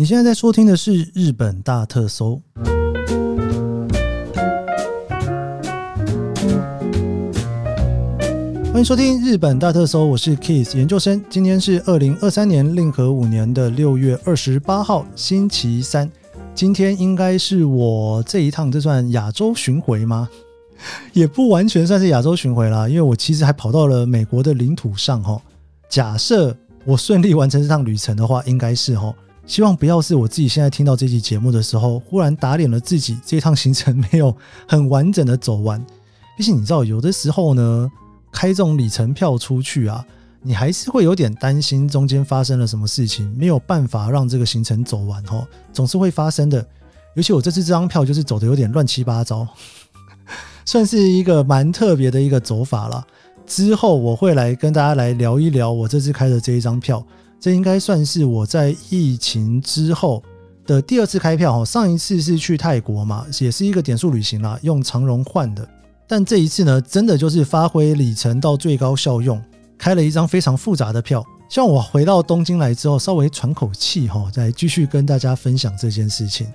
你现在在收听的是《日本大特搜》，欢迎收听《日本大特搜》，我是 Kiss 研究生。今天是二零二三年令和五年的六月二十八号，星期三。今天应该是我这一趟，这算亚洲巡回吗？也不完全算是亚洲巡回啦，因为我其实还跑到了美国的领土上哈。假设我顺利完成这趟旅程的话，应该是哈。希望不要是我自己现在听到这期节目的时候，忽然打脸了自己，这趟行程没有很完整的走完。毕竟你知道，有的时候呢，开这种里程票出去啊，你还是会有点担心中间发生了什么事情，没有办法让这个行程走完哦，总是会发生的。尤其我这次这张票就是走的有点乱七八糟，算是一个蛮特别的一个走法了。之后我会来跟大家来聊一聊我这次开的这一张票。这应该算是我在疫情之后的第二次开票。上一次是去泰国嘛，也是一个点数旅行啦，用长荣换的。但这一次呢，真的就是发挥里程到最高效用，开了一张非常复杂的票。希望我回到东京来之后，稍微喘口气哈，再继续跟大家分享这件事情。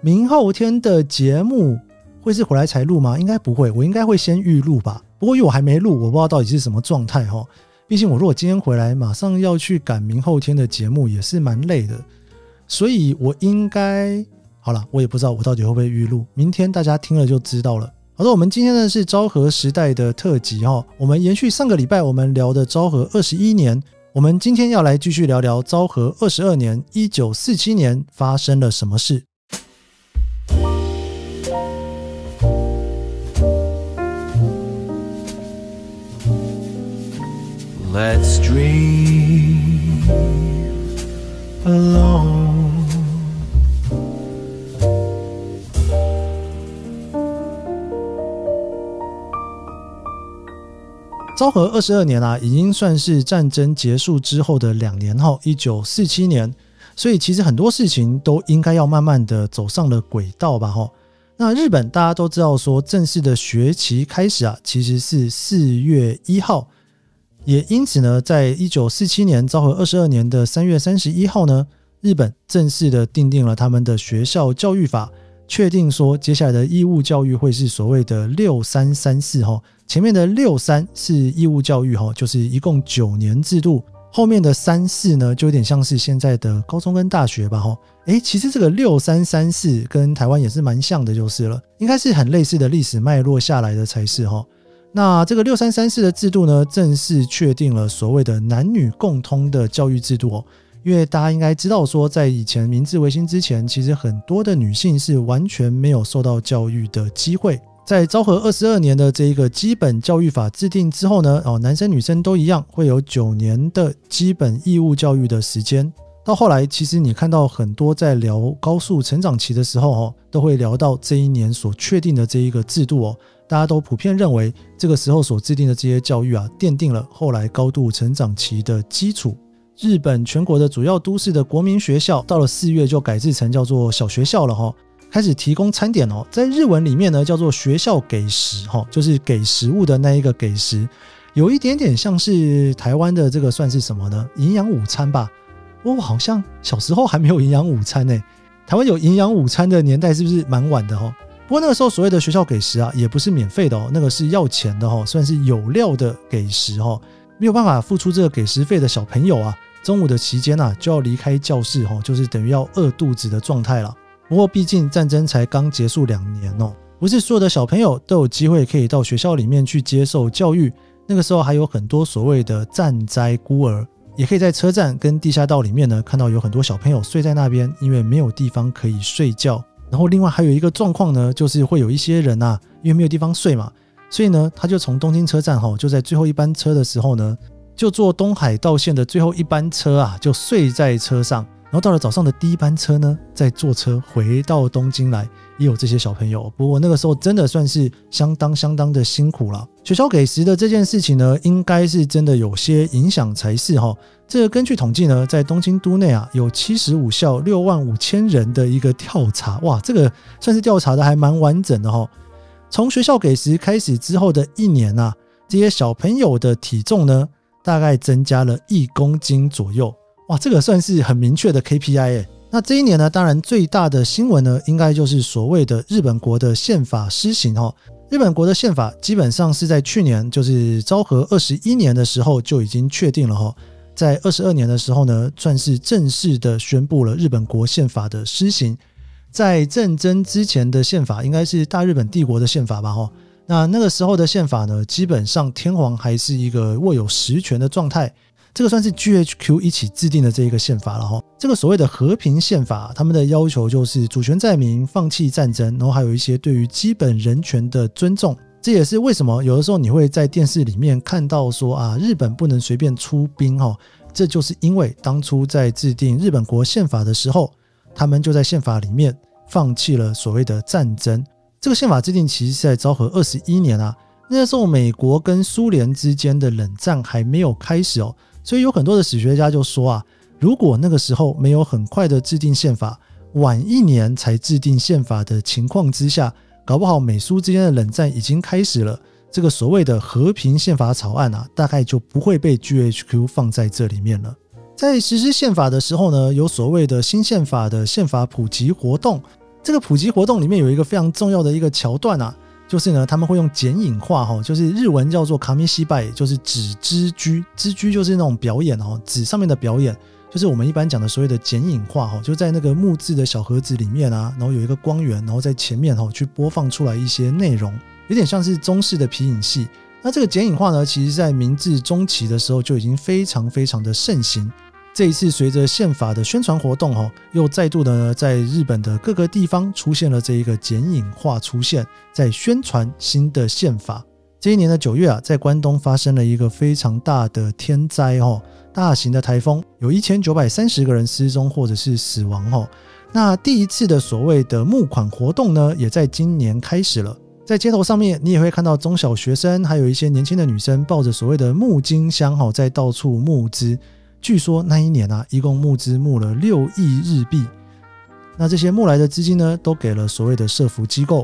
明后天的节目会是回来才录吗？应该不会，我应该会先预录吧。不过因为我还没录，我不知道到底是什么状态哈。毕竟我如果今天回来，马上要去赶明后天的节目，也是蛮累的，所以我应该好了，我也不知道我到底会不会预录，明天大家听了就知道了。好的，我们今天呢是昭和时代的特辑哈，我们延续上个礼拜我们聊的昭和二十一年，我们今天要来继续聊聊昭和二十二年，一九四七年发生了什么事。Let's dream alone。昭和二十二年啊，已经算是战争结束之后的两年后，一九四七年，所以其实很多事情都应该要慢慢的走上了轨道吧？哈，那日本大家都知道说，正式的学期开始啊，其实是四月一号。也因此呢，在一九四七年昭和二十二年的三月三十一号呢，日本正式的订定了他们的学校教育法，确定说接下来的义务教育会是所谓的六三三四哈，前面的六三是义务教育哈，就是一共九年制度，后面的三四呢就有点像是现在的高中跟大学吧哈，诶，其实这个六三三四跟台湾也是蛮像的，就是了，应该是很类似的历史脉络下来的才是哈。那这个六三三四的制度呢，正式确定了所谓的男女共通的教育制度哦。因为大家应该知道说，在以前明治维新之前，其实很多的女性是完全没有受到教育的机会。在昭和二十二年的这一个基本教育法制定之后呢，哦，男生女生都一样，会有九年的基本义务教育的时间。到后来，其实你看到很多在聊高速成长期的时候，哦，都会聊到这一年所确定的这一个制度哦。大家都普遍认为，这个时候所制定的这些教育啊，奠定了后来高度成长期的基础。日本全国的主要都市的国民学校，到了四月就改制成叫做小学校了哈，开始提供餐点哦，在日文里面呢叫做学校给食哈，就是给食物的那一个给食，有一点点像是台湾的这个算是什么呢？营养午餐吧？我好像小时候还没有营养午餐呢。台湾有营养午餐的年代是不是蛮晚的哈？不过那个时候所谓的学校给食啊，也不是免费的哦，那个是要钱的哈，算是有料的给食哈，没有办法付出这个给食费的小朋友啊，中午的期间啊就要离开教室哈，就是等于要饿肚子的状态了。不过毕竟战争才刚结束两年哦，不是所有的小朋友都有机会可以到学校里面去接受教育。那个时候还有很多所谓的战灾孤儿，也可以在车站跟地下道里面呢看到有很多小朋友睡在那边，因为没有地方可以睡觉。然后另外还有一个状况呢，就是会有一些人啊，因为没有地方睡嘛，所以呢，他就从东京车站哈，就在最后一班车的时候呢，就坐东海道线的最后一班车啊，就睡在车上。然后到了早上的第一班车呢，再坐车回到东京来，也有这些小朋友。不过那个时候真的算是相当相当的辛苦了。学校给食的这件事情呢，应该是真的有些影响才是哈。这个根据统计呢，在东京都内啊，有七十五校六万五千人的一个调查，哇，这个算是调查的还蛮完整的哈。从学校给食开始之后的一年啊，这些小朋友的体重呢，大概增加了一公斤左右。哇，这个算是很明确的 KPI 诶。那这一年呢，当然最大的新闻呢，应该就是所谓的日本国的宪法施行哈。日本国的宪法基本上是在去年，就是昭和二十一年的时候就已经确定了哈。在二十二年的时候呢，算是正式的宣布了日本国宪法的施行。在战争之前的宪法应该是大日本帝国的宪法吧哈。那那个时候的宪法呢，基本上天皇还是一个握有实权的状态。这个算是 GHQ 一起制定的这一个宪法了哈。这个所谓的和平宪法，他们的要求就是主权在民，放弃战争，然后还有一些对于基本人权的尊重。这也是为什么有的时候你会在电视里面看到说啊，日本不能随便出兵哈。这就是因为当初在制定日本国宪法的时候，他们就在宪法里面放弃了所谓的战争。这个宪法制定其实是在昭和二十一年啊，那时候美国跟苏联之间的冷战还没有开始哦。所以有很多的史学家就说啊，如果那个时候没有很快的制定宪法，晚一年才制定宪法的情况之下，搞不好美苏之间的冷战已经开始了。这个所谓的和平宪法草案啊，大概就不会被 GHQ 放在这里面了。在实施宪法的时候呢，有所谓的新宪法的宪法普及活动。这个普及活动里面有一个非常重要的一个桥段啊。就是呢，他们会用剪影画哈，就是日文叫做卡米西拜，就是纸之居，之居就是那种表演哦，纸上面的表演，就是我们一般讲的所谓的剪影画哈，就在那个木质的小盒子里面啊，然后有一个光源，然后在前面哈去播放出来一些内容，有点像是中式的皮影戏。那这个剪影画呢，其实在明治中期的时候就已经非常非常的盛行。这一次，随着宪法的宣传活动，哈，又再度的，在日本的各个地方出现了这一个剪影画出现，在宣传新的宪法。这一年的九月啊，在关东发生了一个非常大的天灾，哈，大型的台风，有一千九百三十个人失踪或者是死亡，哈。那第一次的所谓的募款活动呢，也在今年开始了，在街头上面，你也会看到中小学生，还有一些年轻的女生抱着所谓的募金箱，哈，在到处募资。据说那一年啊，一共募资募了六亿日币。那这些募来的资金呢，都给了所谓的社福机构。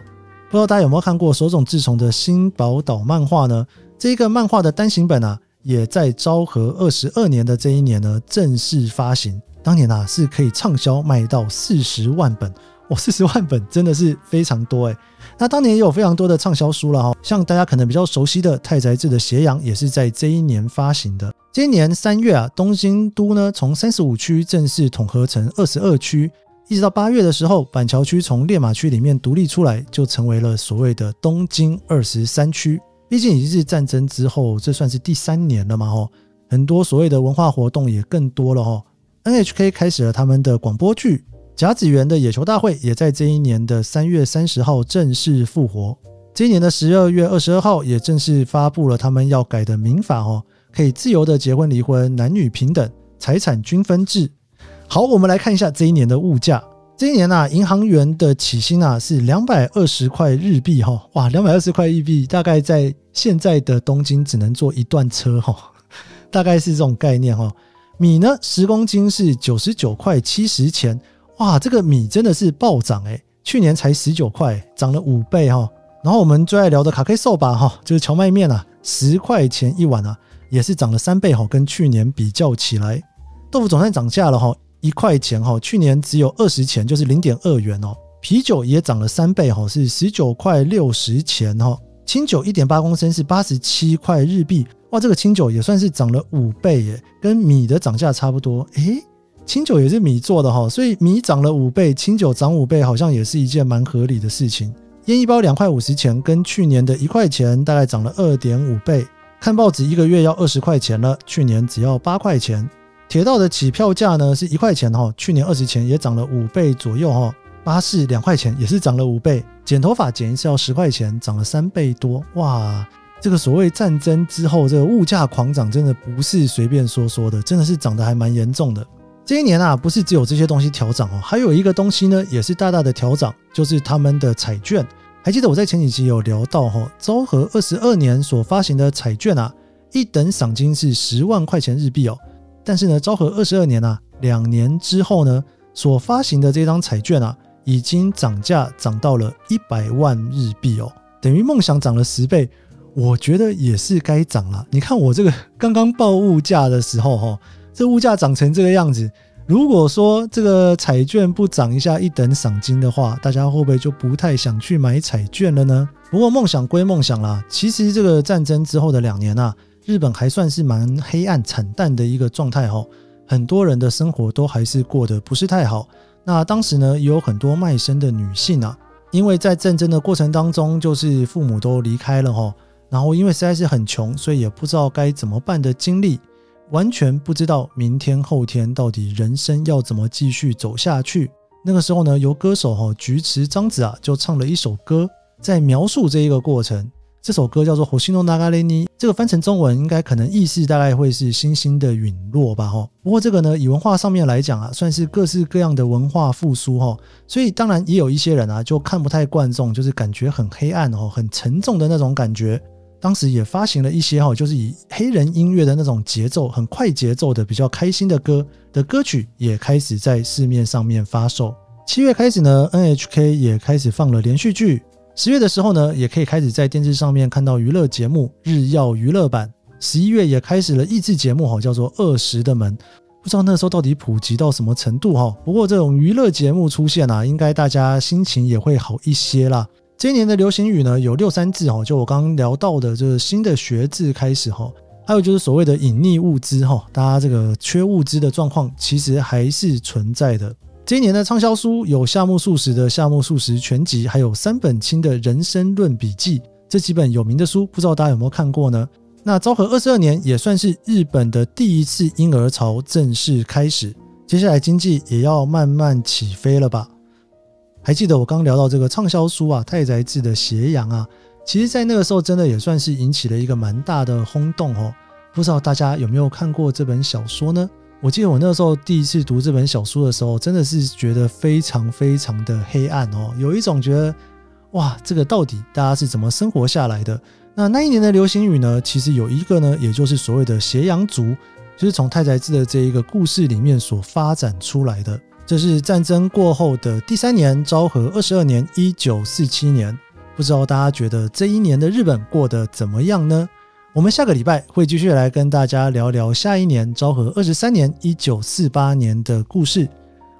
不知道大家有没有看过手冢治虫的新宝岛漫画呢？这一个漫画的单行本啊，也在昭和二十二年的这一年呢，正式发行。当年啊，是可以畅销卖到四十万本。哇，四十万本真的是非常多诶。那当年也有非常多的畅销书了哈，像大家可能比较熟悉的太宰治的《斜阳》，也是在这一年发行的。今年三月啊，东京都呢从三十五区正式统合成二十二区，一直到八月的时候，板桥区从练马区里面独立出来，就成为了所谓的东京二十三区。毕竟已经是战争之后，这算是第三年了嘛吼，很多所谓的文化活动也更多了吼。NHK 开始了他们的广播剧《甲子园的野球大会》，也在这一年的三月三十号正式复活。今年的十二月二十二号，也正式发布了他们要改的民法哦。可以自由的结婚离婚，男女平等，财产均分制。好，我们来看一下这一年的物价。这一年啊，银行员的起薪啊是两百二十块日币哈，哇，两百二十块日币，大概在现在的东京只能坐一段车哈，大概是这种概念哈。米呢，十公斤是九十九块七十钱，哇，这个米真的是暴涨诶，去年才十九块，涨了五倍哈。然后我们最爱聊的卡 K 寿吧哈，就是蕎麦面啊，十块钱一碗啊。也是涨了三倍哈，跟去年比较起来，豆腐总算涨价了哈，一块钱哈，去年只有二十钱，就是零点二元哦。啤酒也涨了三倍哈，是十九块六十钱哈。清酒一点八公升是八十七块日币，哇，这个清酒也算是涨了五倍耶，跟米的涨价差不多。诶，清酒也是米做的哈，所以米涨了五倍，清酒涨五倍，好像也是一件蛮合理的事情。烟一包两块五十钱，跟去年的一块钱大概涨了二点五倍。看报纸一个月要二十块钱了，去年只要八块钱。铁道的起票价呢是一块钱哈，去年二十钱也涨了五倍左右哈。巴士两块钱也是涨了五倍。剪头发剪一次要十块钱，涨了三倍多哇！这个所谓战争之后这个物价狂涨，真的不是随便说说的，真的是涨得还蛮严重的。这一年啊，不是只有这些东西调涨哦，还有一个东西呢也是大大的调涨，就是他们的彩券。还记得我在前几集有聊到哈，昭和二十二年所发行的彩券啊，一等赏金是十万块钱日币哦。但是呢，昭和二十二年啊，两年之后呢，所发行的这张彩券啊，已经涨价涨到了一百万日币哦，等于梦想涨了十倍。我觉得也是该涨了。你看我这个刚刚报物价的时候哈，这物价涨成这个样子，如果说这个彩券不涨一下一等赏金的话，大家会不会就不太想去买彩券了呢？不过梦想归梦想啦，其实这个战争之后的两年啊，日本还算是蛮黑暗惨淡的一个状态哈，很多人的生活都还是过得不是太好。那当时呢，也有很多卖身的女性啊，因为在战争的过程当中，就是父母都离开了哈，然后因为实在是很穷，所以也不知道该怎么办的经历。完全不知道明天后天到底人生要怎么继续走下去。那个时候呢，由歌手哈菊池彰子啊就唱了一首歌，在描述这一个过程。这首歌叫做《星の流れに》，这个翻成中文应该可能意思大概会是星星的陨落吧哈。不过这个呢，以文化上面来讲啊，算是各式各样的文化复苏哈。所以当然也有一些人啊就看不太惯这种，就是感觉很黑暗哦，很沉重的那种感觉。 当时也发行了一些哈，就是以黑人音乐的那种节奏，很快节奏的比较开心的歌的歌曲，也开始在市面上面发售。七月开始呢，NHK 也开始放了连续剧。十月的时候呢，也可以开始在电视上面看到娱乐节目日曜娱乐版。十一月也开始了益智节目哈，叫做《二十的门》，不知道那时候到底普及到什么程度哈。不过这种娱乐节目出现啊，应该大家心情也会好一些啦。今年的流行语呢，有六三字哈，就我刚刚聊到的，就是新的学字开始哈，还有就是所谓的隐匿物资哈，大家这个缺物资的状况其实还是存在的。今年的畅销书有夏目漱石的《夏目漱石全集》，还有三本清的《人生论笔记》这几本有名的书，不知道大家有没有看过呢？那昭和二十二年也算是日本的第一次婴儿潮正式开始，接下来经济也要慢慢起飞了吧？还记得我刚聊到这个畅销书啊，太宰治的《斜阳》啊，其实，在那个时候真的也算是引起了一个蛮大的轰动哦。不知道大家有没有看过这本小说呢？我记得我那时候第一次读这本小说的时候，真的是觉得非常非常的黑暗哦，有一种觉得哇，这个到底大家是怎么生活下来的？那那一年的流行语呢，其实有一个呢，也就是所谓的“斜阳族”，就是从太宰治的这一个故事里面所发展出来的。这是战争过后的第三年，昭和二十二年，一九四七年。不知道大家觉得这一年的日本过得怎么样呢？我们下个礼拜会继续来跟大家聊聊下一年，昭和二十三年，一九四八年的故事。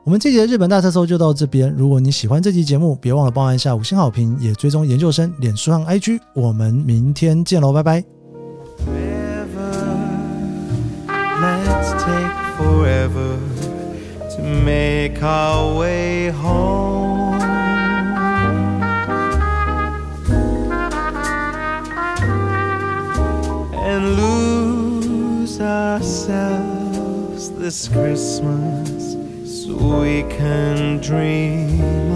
我们这集的日本大特搜就到这边。如果你喜欢这期节目，别忘了帮按下五星好评，也追踪研究生脸书和 IG。我们明天见喽，拜拜。Forever, let's take forever. Make our way home. And lose ourselves this Christmas So we can dream